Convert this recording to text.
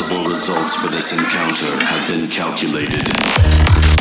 possible results for this encounter have been calculated.